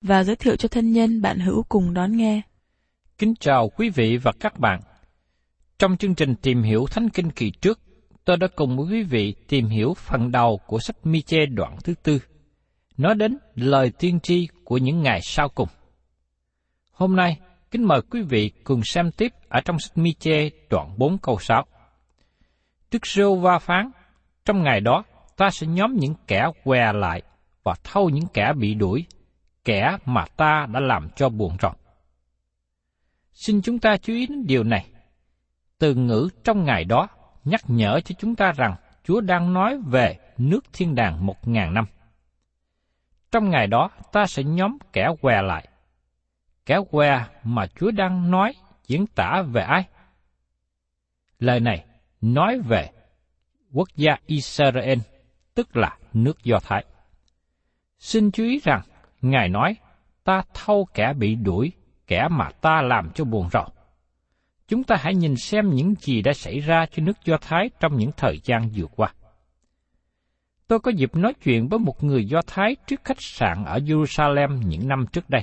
và giới thiệu cho thân nhân bạn hữu cùng đón nghe. Kính chào quý vị và các bạn. Trong chương trình tìm hiểu Thánh Kinh kỳ trước, tôi đã cùng với quý vị tìm hiểu phần đầu của sách Miche đoạn thứ tư, nói đến lời tiên tri của những ngày sau cùng. Hôm nay, kính mời quý vị cùng xem tiếp ở trong sách Miche đoạn 4 câu 6. Đức Rêu Va phán, trong ngày đó ta sẽ nhóm những kẻ què lại và thâu những kẻ bị đuổi, kẻ mà ta đã làm cho buồn rầu. Xin chúng ta chú ý đến điều này. Từ ngữ trong ngày đó nhắc nhở cho chúng ta rằng Chúa đang nói về nước thiên đàng một ngàn năm. Trong ngày đó ta sẽ nhóm kẻ què lại. Kẻ què mà Chúa đang nói diễn tả về ai? Lời này nói về quốc gia Israel, tức là nước Do Thái. Xin chú ý rằng, Ngài nói, ta thâu kẻ bị đuổi, kẻ mà ta làm cho buồn rầu. Chúng ta hãy nhìn xem những gì đã xảy ra cho nước Do Thái trong những thời gian vừa qua. Tôi có dịp nói chuyện với một người Do Thái trước khách sạn ở Jerusalem những năm trước đây.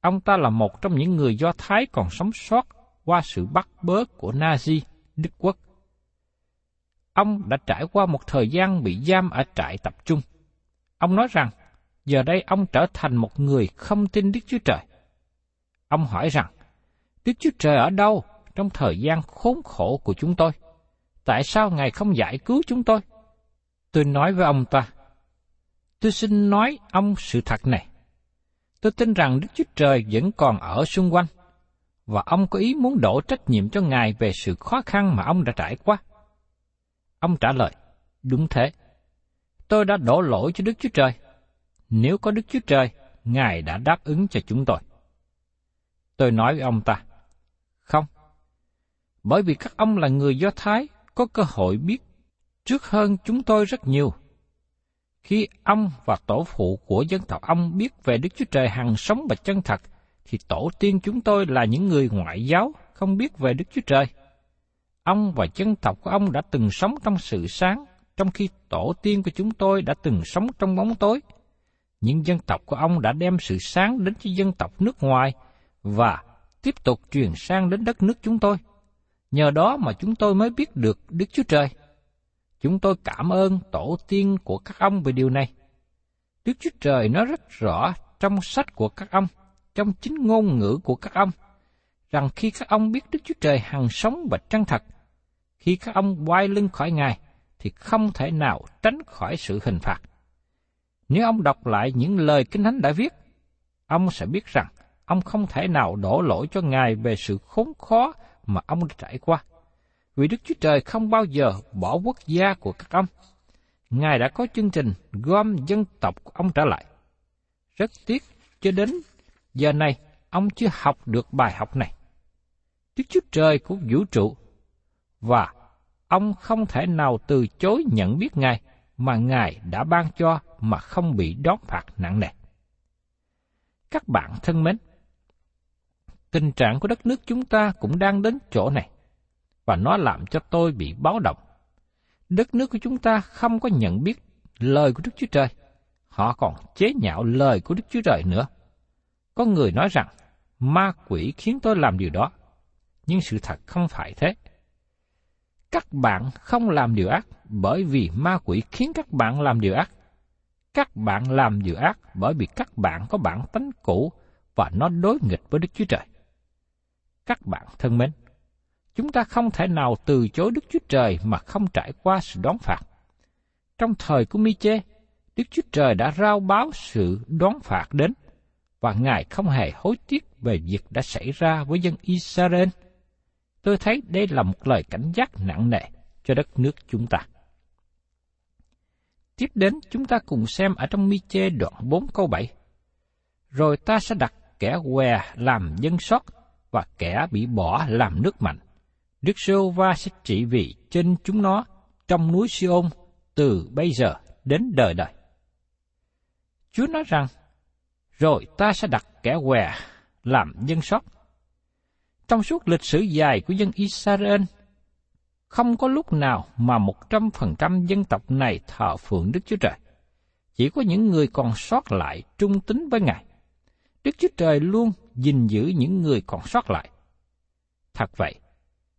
Ông ta là một trong những người Do Thái còn sống sót qua sự bắt bớ của Nazi, Đức Quốc. Ông đã trải qua một thời gian bị giam ở trại tập trung. Ông nói rằng, giờ đây ông trở thành một người không tin Đức Chúa Trời. Ông hỏi rằng, Đức Chúa Trời ở đâu trong thời gian khốn khổ của chúng tôi? Tại sao Ngài không giải cứu chúng tôi? Tôi nói với ông ta, tôi xin nói ông sự thật này. Tôi tin rằng Đức Chúa Trời vẫn còn ở xung quanh, và ông có ý muốn đổ trách nhiệm cho Ngài về sự khó khăn mà ông đã trải qua. Ông trả lời, đúng thế. Tôi đã đổ lỗi cho Đức Chúa Trời. Nếu có Đức Chúa Trời, Ngài đã đáp ứng cho chúng tôi. Tôi nói với ông ta, không. Bởi vì các ông là người Do Thái, có cơ hội biết trước hơn chúng tôi rất nhiều. Khi ông và tổ phụ của dân tộc ông biết về Đức Chúa Trời hằng sống và chân thật, thì tổ tiên chúng tôi là những người ngoại giáo, không biết về Đức Chúa Trời. Ông và dân tộc của ông đã từng sống trong sự sáng, trong khi tổ tiên của chúng tôi đã từng sống trong bóng tối. Những dân tộc của ông đã đem sự sáng đến cho dân tộc nước ngoài và tiếp tục truyền sang đến đất nước chúng tôi. Nhờ đó mà chúng tôi mới biết được Đức Chúa Trời. Chúng tôi cảm ơn tổ tiên của các ông về điều này. Đức Chúa Trời nói rất rõ trong sách của các ông, trong chính ngôn ngữ của các ông, rằng khi các ông biết Đức Chúa Trời hằng sống và chân thật, khi các ông quay lưng khỏi Ngài, thì không thể nào tránh khỏi sự hình phạt. Nếu ông đọc lại những lời Kinh Thánh đã viết, ông sẽ biết rằng ông không thể nào đổ lỗi cho Ngài về sự khốn khó mà ông đã trải qua. Vì Đức Chúa Trời không bao giờ bỏ quốc gia của các ông. Ngài đã có chương trình gom dân tộc của ông trở lại. Rất tiếc, cho đến giờ này, ông chưa học được bài học này. Đức Chúa Trời của vũ trụ và ông không thể nào từ chối nhận biết Ngài mà Ngài đã ban cho mà không bị đón phạt nặng nề. Các bạn thân mến, tình trạng của đất nước chúng ta cũng đang đến chỗ này, và nó làm cho tôi bị báo động. Đất nước của chúng ta không có nhận biết lời của Đức Chúa Trời, họ còn chế nhạo lời của Đức Chúa Trời nữa. Có người nói rằng, ma quỷ khiến tôi làm điều đó, nhưng sự thật không phải thế. Các bạn không làm điều ác bởi vì ma quỷ khiến các bạn làm điều ác. Các bạn làm điều ác bởi vì các bạn có bản tánh cũ và nó đối nghịch với Đức Chúa Trời. Các bạn thân mến, chúng ta không thể nào từ chối Đức Chúa Trời mà không trải qua sự đón phạt. Trong thời của Mi-chê, Đức Chúa Trời đã rao báo sự đón phạt đến, và Ngài không hề hối tiếc về việc đã xảy ra với dân Israel. Tôi thấy đây là một lời cảnh giác nặng nề cho đất nước chúng ta. Tiếp đến chúng ta cùng xem ở trong Mi-chê đoạn 4 câu 7. Rồi ta sẽ đặt kẻ què làm dân sót và kẻ bị bỏ làm nước mạnh. Đức Sô Va sẽ trị vì trên chúng nó trong núi Siôn từ bây giờ đến đời đời. Chúa nói rằng, rồi ta sẽ đặt kẻ què làm dân sót. Trong suốt lịch sử dài của dân Israel, không có lúc nào mà một trăm phần trăm dân tộc này thờ phượng Đức Chúa Trời. Chỉ có những người còn sót lại trung tín với Ngài. Đức Chúa Trời luôn gìn giữ những người còn sót lại. Thật vậy,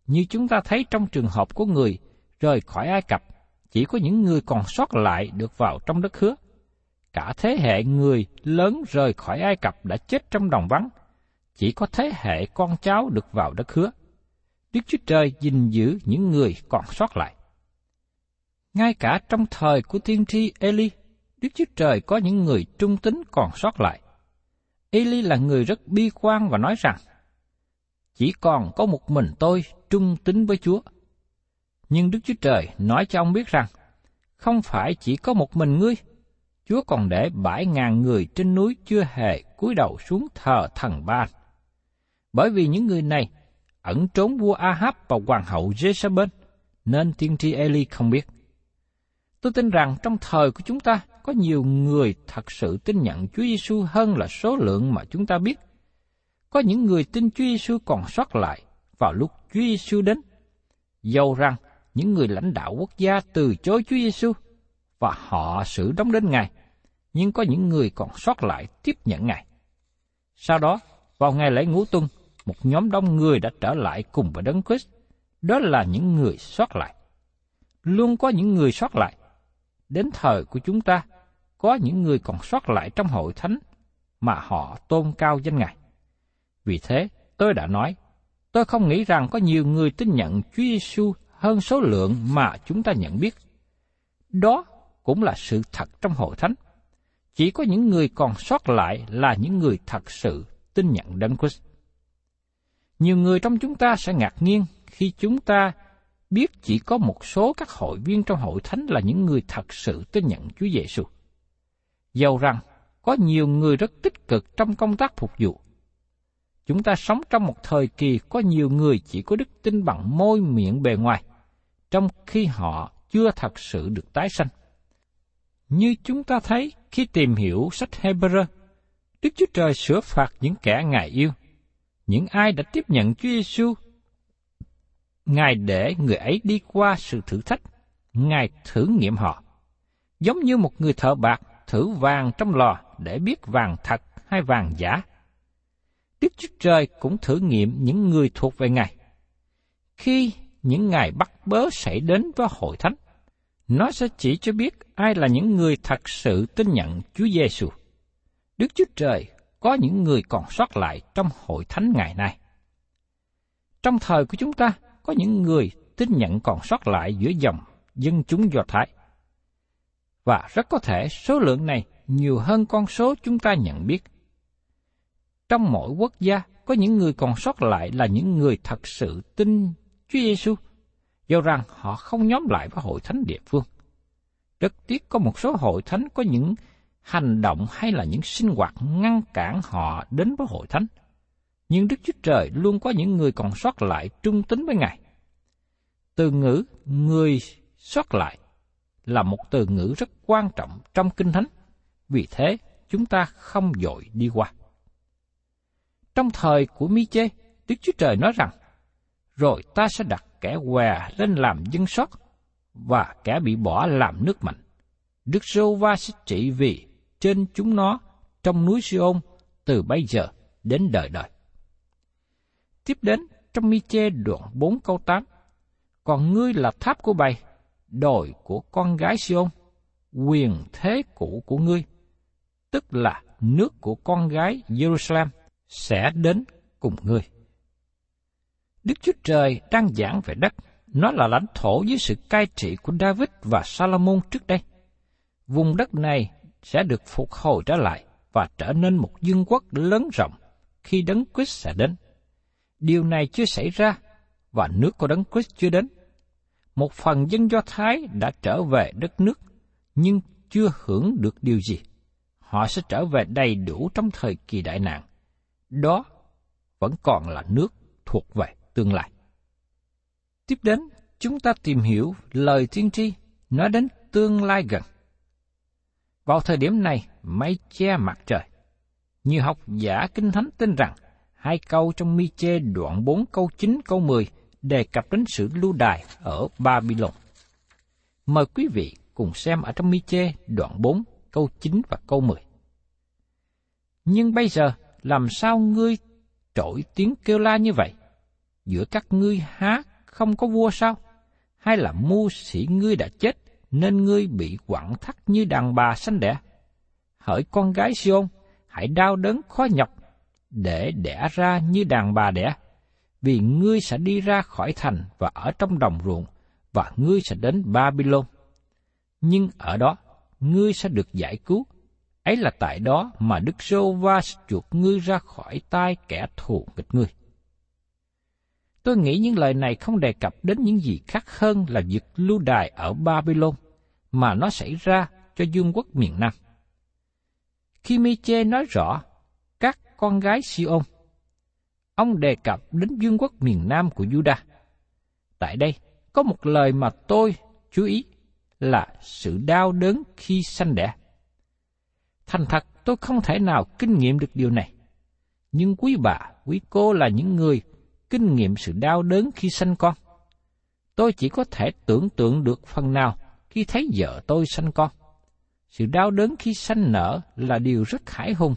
như chúng ta thấy trong trường hợp của người rời khỏi Ai Cập, chỉ có những người còn sót lại được vào trong đất hứa. Cả thế hệ người lớn rời khỏi Ai Cập đã chết trong đồng vắng, chỉ có thế hệ con cháu được vào đất hứa. Đức Chúa Trời gìn giữ những người còn sót lại. Ngay cả trong thời của tiên tri Eli, Đức Chúa Trời có những người trung tín còn sót lại. Eli là người rất bi quan và nói rằng, chỉ còn có một mình tôi trung tín với Chúa. Nhưng Đức Chúa Trời nói cho ông biết rằng, không phải chỉ có một mình ngươi, Chúa còn để bảy ngàn người trên núi chưa hề cúi đầu xuống thờ thần Ba. Bởi vì những người này ẩn trốn vua Ahab và hoàng hậu Jezebel, nên tiên tri Eli không biết. Tôi tin rằng trong thời của chúng ta có nhiều người thật sự tin nhận Chúa Giêsu hơn là số lượng mà chúng ta biết. Có những người tin Chúa Giêsu còn sót lại vào lúc Chúa Giêsu đến. Dầu rằng những người lãnh đạo quốc gia từ chối Chúa Giêsu và họ xử đóng đến Ngài, nhưng có những người còn sót lại tiếp nhận Ngài. Sau đó, vào ngày lễ ngũ tuần, một nhóm đông người đã trở lại cùng với Đấng Christ. Đó là những người sót lại. Luôn có những người sót lại. Đến thời của chúng ta, có những người còn sót lại trong hội thánh mà họ tôn cao danh Ngài. Vì thế, tôi đã nói, tôi không nghĩ rằng có nhiều người tin nhận Chúa Giêsu hơn số lượng mà chúng ta nhận biết. Đó cũng là sự thật trong hội thánh. Chỉ có những người còn sót lại là những người thật sự tin nhận Đấng Christ. Nhiều người trong chúng ta sẽ ngạc nhiên khi chúng ta biết chỉ có một số các hội viên trong hội thánh là những người thật sự tin nhận Chúa Giêsu. Dầu rằng có nhiều người rất tích cực trong công tác phục vụ. Chúng ta sống trong một thời kỳ có nhiều người chỉ có đức tin bằng môi miệng bề ngoài, trong khi họ chưa thật sự được tái sanh. Như chúng ta thấy khi tìm hiểu sách Hebrew, Đức Chúa Trời sửa phạt những kẻ Ngài yêu những ai đã tiếp nhận Chúa Giêsu, Ngài để người ấy đi qua sự thử thách, Ngài thử nghiệm họ. Giống như một người thợ bạc thử vàng trong lò để biết vàng thật hay vàng giả. Đức Chúa Trời cũng thử nghiệm những người thuộc về Ngài. Khi những ngày bắt bớ xảy đến với hội thánh, nó sẽ chỉ cho biết ai là những người thật sự tin nhận Chúa Giêsu. Đức Chúa Trời có những người còn sót lại trong hội thánh ngày nay. Trong thời của chúng ta, có những người tin nhận còn sót lại giữa dòng dân chúng Do Thái. Và rất có thể số lượng này nhiều hơn con số chúng ta nhận biết. Trong mỗi quốc gia có những người còn sót lại là những người thật sự tin Chúa Giêsu, do rằng họ không nhóm lại với hội thánh địa phương. Rất tiếc có một số hội thánh có những hành động hay là những sinh hoạt ngăn cản họ đến với hội thánh. Nhưng Đức Chúa Trời luôn có những người còn sót lại trung tín với Ngài. Từ ngữ người sót lại là một từ ngữ rất quan trọng trong Kinh Thánh, vì thế chúng ta không dội đi qua. Trong thời của Mi-chê, Đức Chúa Trời nói rằng, rồi ta sẽ đặt kẻ què lên làm dân sót, và kẻ bị bỏ làm nước mạnh. Đức Sô Va sẽ trị vì trên chúng nó trong núi Siôn từ bây giờ đến đời đời. Tiếp đến trong Mi-chê đoạn 4 câu 8, Còn ngươi là tháp của bầy, đồi của con gái Siôn, quyền thế cũ của ngươi, tức là nước của con gái Jerusalem sẽ đến cùng ngươi. Đức Chúa Trời đang giảng về đất, nó là lãnh thổ dưới sự cai trị của David và Salomon trước đây. Vùng đất này sẽ được phục hồi trở lại và trở nên một vương quốc lớn rộng khi Đấng Christ sẽ đến. Điều này chưa xảy ra và nước của Đấng Christ chưa đến. Một phần dân Do Thái đã trở về đất nước, nhưng chưa hưởng được điều gì. Họ sẽ trở về đầy đủ trong thời kỳ đại nạn. Đó vẫn còn là nước thuộc về tương lai. Tiếp đến, chúng ta tìm hiểu lời tiên tri nói đến tương lai gần. Vào thời điểm này, mây che mặt trời. Nhiều học giả kinh thánh tin rằng hai câu trong mi chê đoạn 4 câu 9 câu 10 đề cập đến sự lưu đài ở Babylon. Mời quý vị cùng xem ở trong mi chê đoạn 4 câu 9 và câu 10. Nhưng bây giờ, làm sao ngươi trỗi tiếng kêu la như vậy? Giữa các ngươi há không có vua sao? Hay là mưu sĩ ngươi đã chết, nên ngươi bị quặn thắt như đàn bà sanh đẻ? Hỡi con gái Siôn, hãy đau đớn khó nhọc, để đẻ ra như đàn bà đẻ, vì ngươi sẽ đi ra khỏi thành và ở trong đồng ruộng, và ngươi sẽ đến Babylon. Nhưng ở đó, ngươi sẽ được giải cứu. Ấy là tại đó mà Đức Sô Va chuột ngươi ra khỏi tay kẻ thù nghịch ngươi. Tôi nghĩ những lời này không đề cập đến những gì khác hơn là việc lưu đài ở Babylon, mà nó xảy ra cho vương quốc miền Nam. Khi Miche nói rõ các con gái Siôn, ông đề cập đến vương quốc miền Nam của Judah. Tại đây, có một lời mà tôi chú ý là sự đau đớn khi sanh đẻ. Thành thật, tôi không thể nào kinh nghiệm được điều này. Nhưng quý bà, quý cô là những người kinh nghiệm sự đau đớn khi sanh con. Tôi chỉ có thể tưởng tượng được phần nào khi thấy vợ tôi sanh con. Sự đau đớn khi sanh nở là điều rất khải hùng,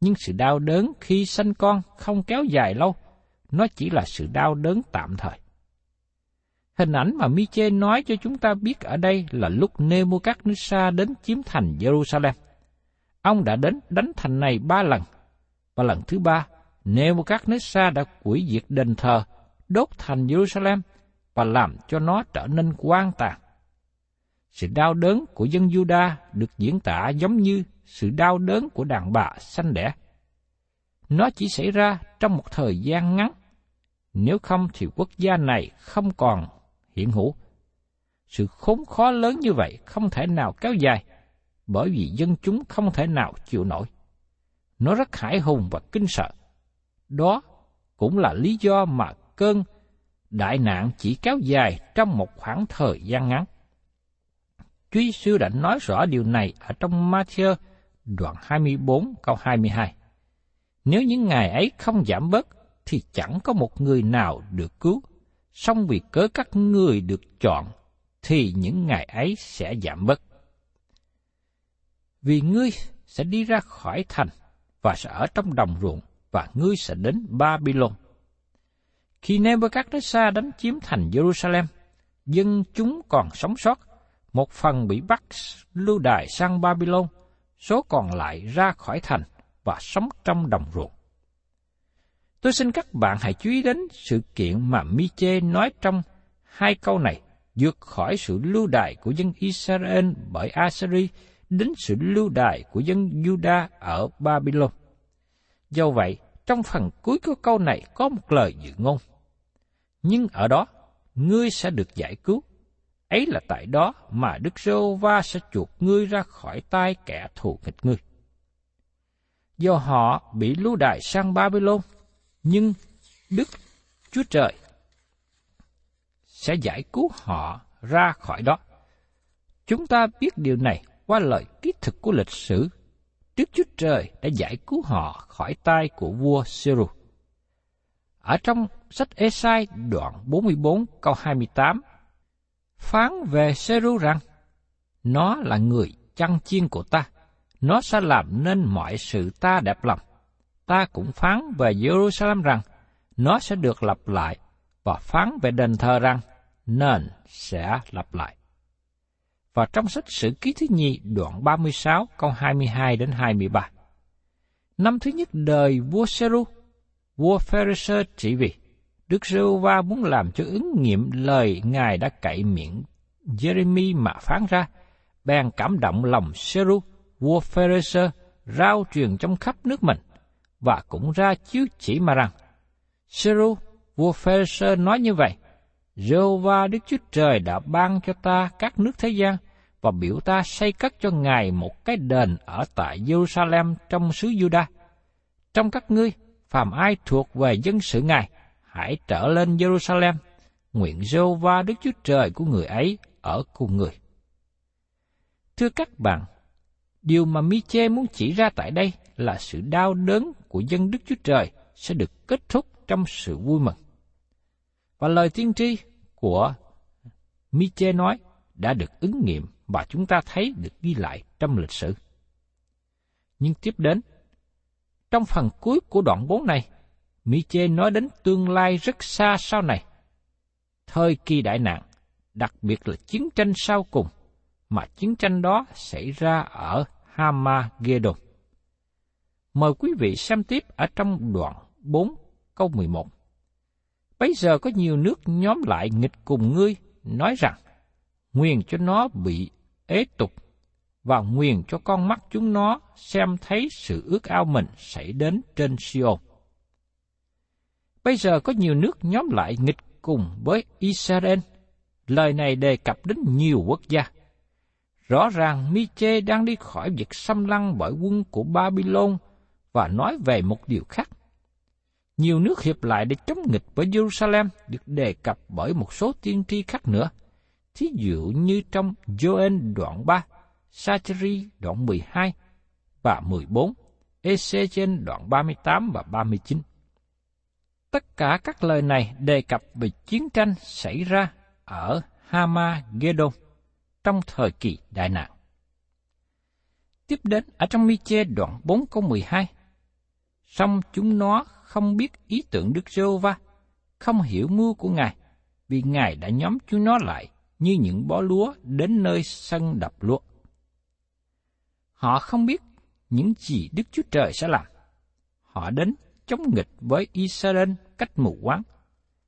nhưng sự đau đớn khi sanh con không kéo dài lâu, nó chỉ là sự đau đớn tạm thời. Hình ảnh mà Miche nói cho chúng ta biết ở đây là lúc Nebuchadnezzar đến chiếm thành Jerusalem. Ông đã đến đánh thành này ba lần, và lần thứ ba, Nebuchadnezzar đã quỷ diệt đền thờ, đốt thành Jerusalem và làm cho nó trở nên quan tàn. Sự đau đớn của dân Juda được diễn tả giống như sự đau đớn của đàn bà sanh đẻ. Nó chỉ xảy ra trong một thời gian ngắn, nếu không thì quốc gia này không còn hiện hữu. Sự khốn khó lớn như vậy không thể nào kéo dài, bởi vì dân chúng không thể nào chịu nổi. Nó rất hải hùng và kinh sợ. Đó cũng là lý do mà cơn đại nạn chỉ kéo dài trong một khoảng thời gian ngắn. Chúa Giêsu đã nói rõ điều này ở trong Matthew đoạn 24 câu 22. Nếu những ngày ấy không giảm bớt, thì chẳng có một người nào được cứu. Song vì cớ các người được chọn, thì những ngày ấy sẽ giảm bớt. Vì ngươi sẽ đi ra khỏi thành và sẽ ở trong đồng ruộng và ngươi sẽ đến Babylon. Khi Nebuchadnezzar đánh chiếm thành Jerusalem, dân chúng còn sống sót, một phần bị bắt lưu đài sang Babylon, số còn lại ra khỏi thành và sống trong đồng ruộng. Tôi xin các bạn hãy chú ý đến sự kiện mà Miche nói trong hai câu này vượt khỏi sự lưu đày của dân Israel bởi Assyri đến sự lưu đày của dân Juda ở Babylon. Do vậy, trong phần cuối của câu này có một lời dự ngôn. Nhưng ở đó, ngươi sẽ được giải cứu. Ấy là tại đó mà Đức Rô Va sẽ chuộc ngươi ra khỏi tay kẻ thù nghịch ngươi. Do họ bị lưu đày sang Babylon, nhưng Đức Chúa Trời sẽ giải cứu họ ra khỏi đó. Chúng ta biết điều này qua lời ký thực của lịch sử. Đức Chúa Trời đã giải cứu họ khỏi tay của vua Siru. Ở trong sách Esai đoạn 44 câu 28, phán về Seru rằng, Nó là người chăn chiên của ta, nó sẽ làm nên mọi sự ta đẹp lòng. Ta cũng phán về Jerusalem rằng, nó sẽ được lập lại, và phán về đền thờ rằng, nên sẽ lặp lại. Và trong sách Sử ký thứ nhì đoạn 36 câu 22 đến 23. Năm thứ nhất đời vua Seru, vua Pharisee trị vì Đức giê va muốn làm cho ứng nghiệm lời Ngài đã cậy miệng Jeremy mà phán ra, bèn cảm động lòng Seru, vua Pharisee, rao truyền trong khắp nước mình, và cũng ra chiếu chỉ mà rằng, Seru, vua Pharisee nói như vậy, Jehovah Đức Chúa Trời đã ban cho ta các nước thế gian và biểu ta xây cất cho Ngài một cái đền ở tại Jerusalem trong xứ Juda. Trong các ngươi, phàm ai thuộc về dân sự Ngài, hãy trở lên Jerusalem, nguyện Jehovah Đức Chúa Trời của người ấy ở cùng người. Thưa các bạn, điều mà Miche muốn chỉ ra tại đây là sự đau đớn của dân Đức Chúa Trời sẽ được kết thúc trong sự vui mừng. Và lời tiên tri của Miche nói đã được ứng nghiệm và chúng ta thấy được ghi lại trong lịch sử. Nhưng tiếp đến, trong phần cuối của đoạn 4 này, Miche nói đến tương lai rất xa sau này. Thời kỳ đại nạn, đặc biệt là chiến tranh sau cùng, mà chiến tranh đó xảy ra ở Hamagedon. Mời quý vị xem tiếp ở trong đoạn 4 câu 11. Bây giờ có nhiều nước nhóm lại nghịch cùng ngươi, nói rằng, nguyền cho nó bị ế tục, và nguyền cho con mắt chúng nó xem thấy sự ước ao mình xảy đến trên Siôn. Bây giờ có nhiều nước nhóm lại nghịch cùng với Israel. Lời này đề cập đến nhiều quốc gia. Rõ ràng Miche đang đi khỏi việc xâm lăng bởi quân của Babylon và nói về một điều khác nhiều nước hiệp lại để chống nghịch với Jerusalem được đề cập bởi một số tiên tri khác nữa. Thí dụ như trong Joel đoạn 3, Sacheri đoạn 12 và 14, Ezechiel đoạn 38 và 39. Tất cả các lời này đề cập về chiến tranh xảy ra ở Hamagedon trong thời kỳ đại nạn. Tiếp đến ở trong Mi-chê đoạn 4 câu 12, song chúng nó không biết ý tưởng Đức giê va không hiểu mưu của Ngài, vì Ngài đã nhóm chúng nó lại như những bó lúa đến nơi sân đập lúa. Họ không biết những gì Đức Chúa Trời sẽ làm. Họ đến chống nghịch với Israel cách mù quáng.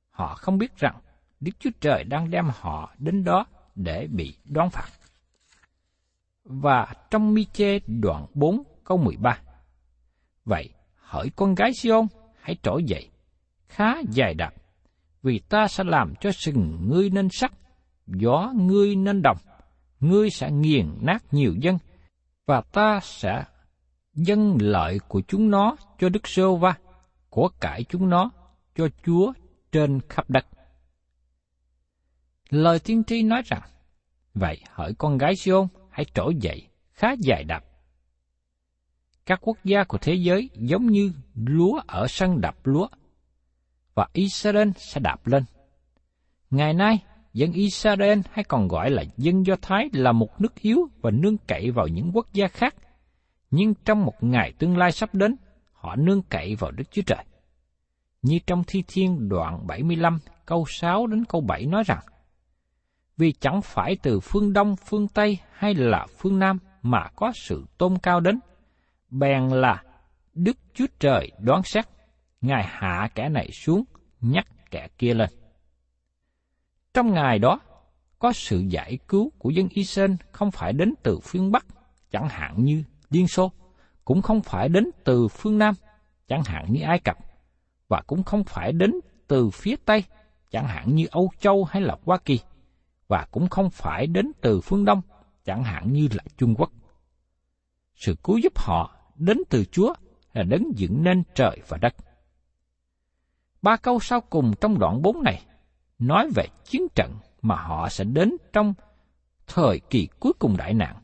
Họ không biết rằng Đức Chúa Trời đang đem họ đến đó để bị đoán phạt. Và trong mi chê đoạn 4 câu 13. Vậy, hỡi con gái Siôn, hãy trỗi dậy, khá dài đặc, vì ta sẽ làm cho sừng ngươi nên sắc, gió ngươi nên đồng, ngươi sẽ nghiền nát nhiều dân, và ta sẽ dâng lợi của chúng nó cho Đức Sô Va, của cải chúng nó cho Chúa trên khắp đất. Lời tiên tri nói rằng, vậy hỡi con gái Siôn hãy trỗi dậy, khá dài đạp, các quốc gia của thế giới giống như lúa ở sân đập lúa, và Israel sẽ đạp lên. Ngày nay, dân Israel hay còn gọi là dân Do Thái là một nước yếu và nương cậy vào những quốc gia khác. Nhưng trong một ngày tương lai sắp đến, họ nương cậy vào Đức Chúa Trời. Như trong Thi Thiên đoạn 75 câu 6 đến câu 7 nói rằng, Vì chẳng phải từ phương Đông, phương Tây hay là phương Nam mà có sự tôn cao đến, bèn là Đức Chúa Trời đoán xét. Ngài hạ kẻ này xuống, nhắc kẻ kia lên. Trong ngày đó, có sự giải cứu của dân Israel không phải đến từ phương Bắc, chẳng hạn như Liên Xô, cũng không phải đến từ phương Nam, chẳng hạn như Ai Cập, và cũng không phải đến từ phía Tây, chẳng hạn như Âu Châu hay là Hoa Kỳ, và cũng không phải đến từ phương Đông, chẳng hạn như là Trung Quốc. Sự cứu giúp họ đến từ Chúa là đấng dựng nên trời và đất. Ba câu sau cùng trong đoạn 4 này nói về chiến trận mà họ sẽ đến trong thời kỳ cuối cùng đại nạn.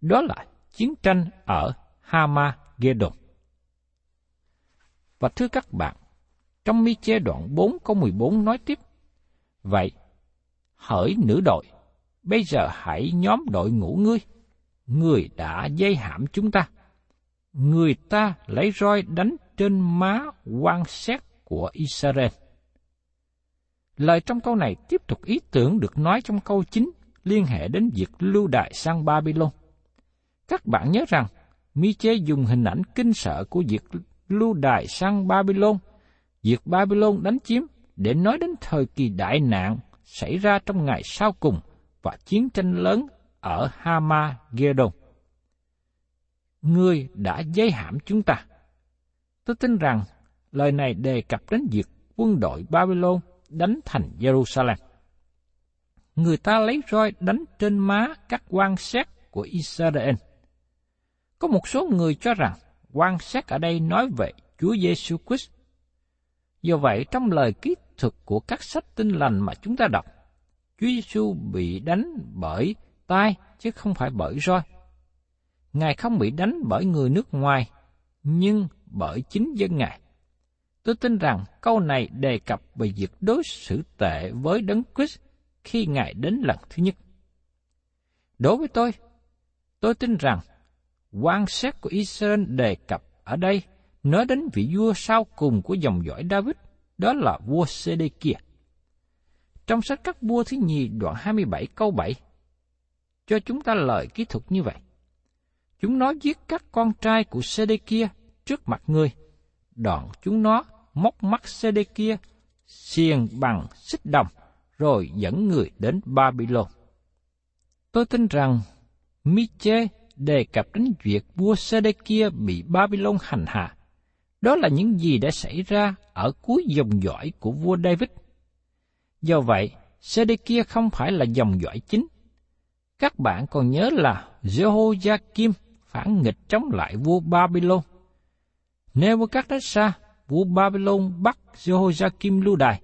Đó là chiến tranh ở Hamagedon. Và thưa các bạn, trong mi chê đoạn 4 câu 14 nói tiếp, Vậy, hỡi nữ đội, bây giờ hãy nhóm đội ngũ ngươi, người đã dây hãm chúng ta. Người ta lấy roi đánh trên má quan xét của Israel. Lời trong câu này tiếp tục ý tưởng được nói trong câu chính liên hệ đến việc lưu đại sang Babylon. Các bạn nhớ rằng, Mi-chê dùng hình ảnh kinh sợ của việc lưu đài sang Babylon, việc Babylon đánh chiếm để nói đến thời kỳ đại nạn xảy ra trong ngày sau cùng và chiến tranh lớn ở Hamagedon. Ngươi đã giới hãm chúng ta. Tôi tin rằng lời này đề cập đến việc quân đội Babylon đánh thành Jerusalem. Người ta lấy roi đánh trên má các quan sát của Israel. Có một số người cho rằng quan sát ở đây nói về Chúa Giêsu Christ. Do vậy, trong lời ký thực của các sách tinh lành mà chúng ta đọc, Chúa Giêsu bị đánh bởi tai chứ không phải bởi roi. Ngài không bị đánh bởi người nước ngoài, nhưng bởi chính dân Ngài. Tôi tin rằng câu này đề cập về việc đối xử tệ với Đấng Christ khi Ngài đến lần thứ nhất. Đối với tôi, tôi tin rằng quan sát của Israel đề cập ở đây nói đến vị vua sau cùng của dòng dõi David, đó là vua Sê-đê-kia. Trong sách các vua thứ nhì đoạn 27 câu 7, cho chúng ta lời kỹ thuật như vậy. Chúng nó giết các con trai của Sê-đê-kia trước mặt người, đoạn chúng nó móc mắt Sê-đê-kia, xiềng bằng xích đồng, rồi dẫn người đến Babylon. Tôi tin rằng Miche đề cập đến việc vua Sê-đê-kia bị Babylon hành hạ. Đó là những gì đã xảy ra ở cuối dòng dõi của vua David. Do vậy, Sê-đê-kia không phải là dòng dõi chính. Các bạn còn nhớ là Jehoiakim phản nghịch chống lại vua Babylon. Nebuchadnezzar, vua Babylon bắt Jehoiakim lưu đài.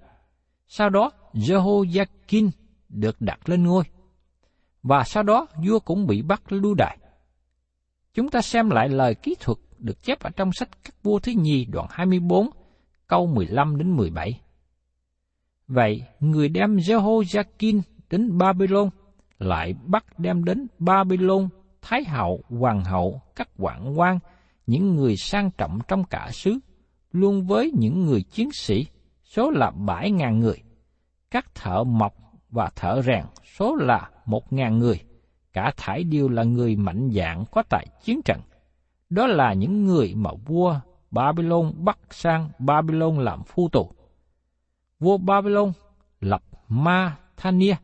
Sau đó, Jehoiakim được đặt lên ngôi. Và sau đó, vua cũng bị bắt lưu đài. Chúng ta xem lại lời ký thuật được chép ở trong sách các vua thứ nhì đoạn 24, câu 15 đến 17. Vậy, người đem Jehoiakim đến Babylon, lại bắt đem đến Babylon, Thái hậu, hoàng hậu, các quản quan, những người sang trọng trong cả xứ, luôn với những người chiến sĩ, số là bảy ngàn người, các thợ mộc và thợ rèn, số là một ngàn người, cả thải đều là người mạnh dạng có tài chiến trận. Đó là những người mà vua Babylon bắt sang Babylon làm phu tù. Vua Babylon lập Ma Thania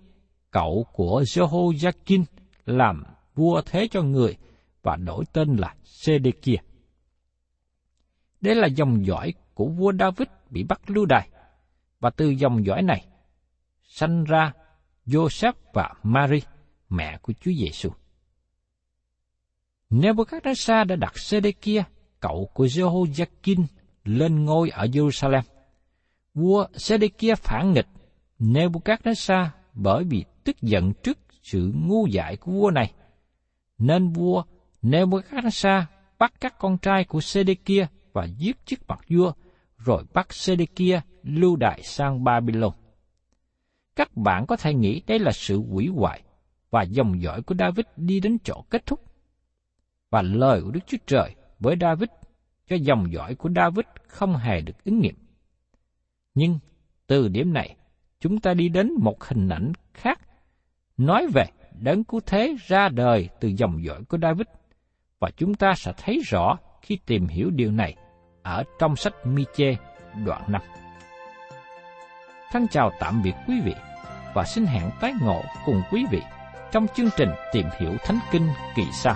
cậu của Jehoiakim, làm vua thế cho người và đổi tên là Sedekia. Đây là dòng dõi của vua David bị bắt lưu đày, và từ dòng dõi này sanh ra Joseph và Mary mẹ của Chúa Giêsu. Nebuchadnezzar đã đặt Sê-đê-kia, cậu của Jehoiakim, lên ngôi ở Jerusalem. Vua Sê-đê-kia phản nghịch Nebuchadnezzar bởi vì tức giận trước sự ngu dại của vua này. Nên vua Nebuchadnezzar bắt các con trai của Sê-đê-kia và giết trước mặt vua, rồi bắt Sê-đê-kia lưu đại sang Babylon. Các bạn có thể nghĩ đây là sự hủy hoại và dòng dõi của David đi đến chỗ kết thúc. Và lời của Đức Chúa Trời với David cho dòng dõi của David không hề được ứng nghiệm. Nhưng từ điểm này, chúng ta đi đến một hình ảnh khác, nói về đấng cứu thế ra đời từ dòng dõi của David, và chúng ta sẽ thấy rõ khi tìm hiểu điều này ở trong sách Mi-chê đoạn 5. Thân chào tạm biệt quý vị và xin hẹn tái ngộ cùng quý vị trong chương trình tìm hiểu Thánh Kinh kỳ sau.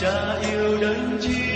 Cha yêu đến chi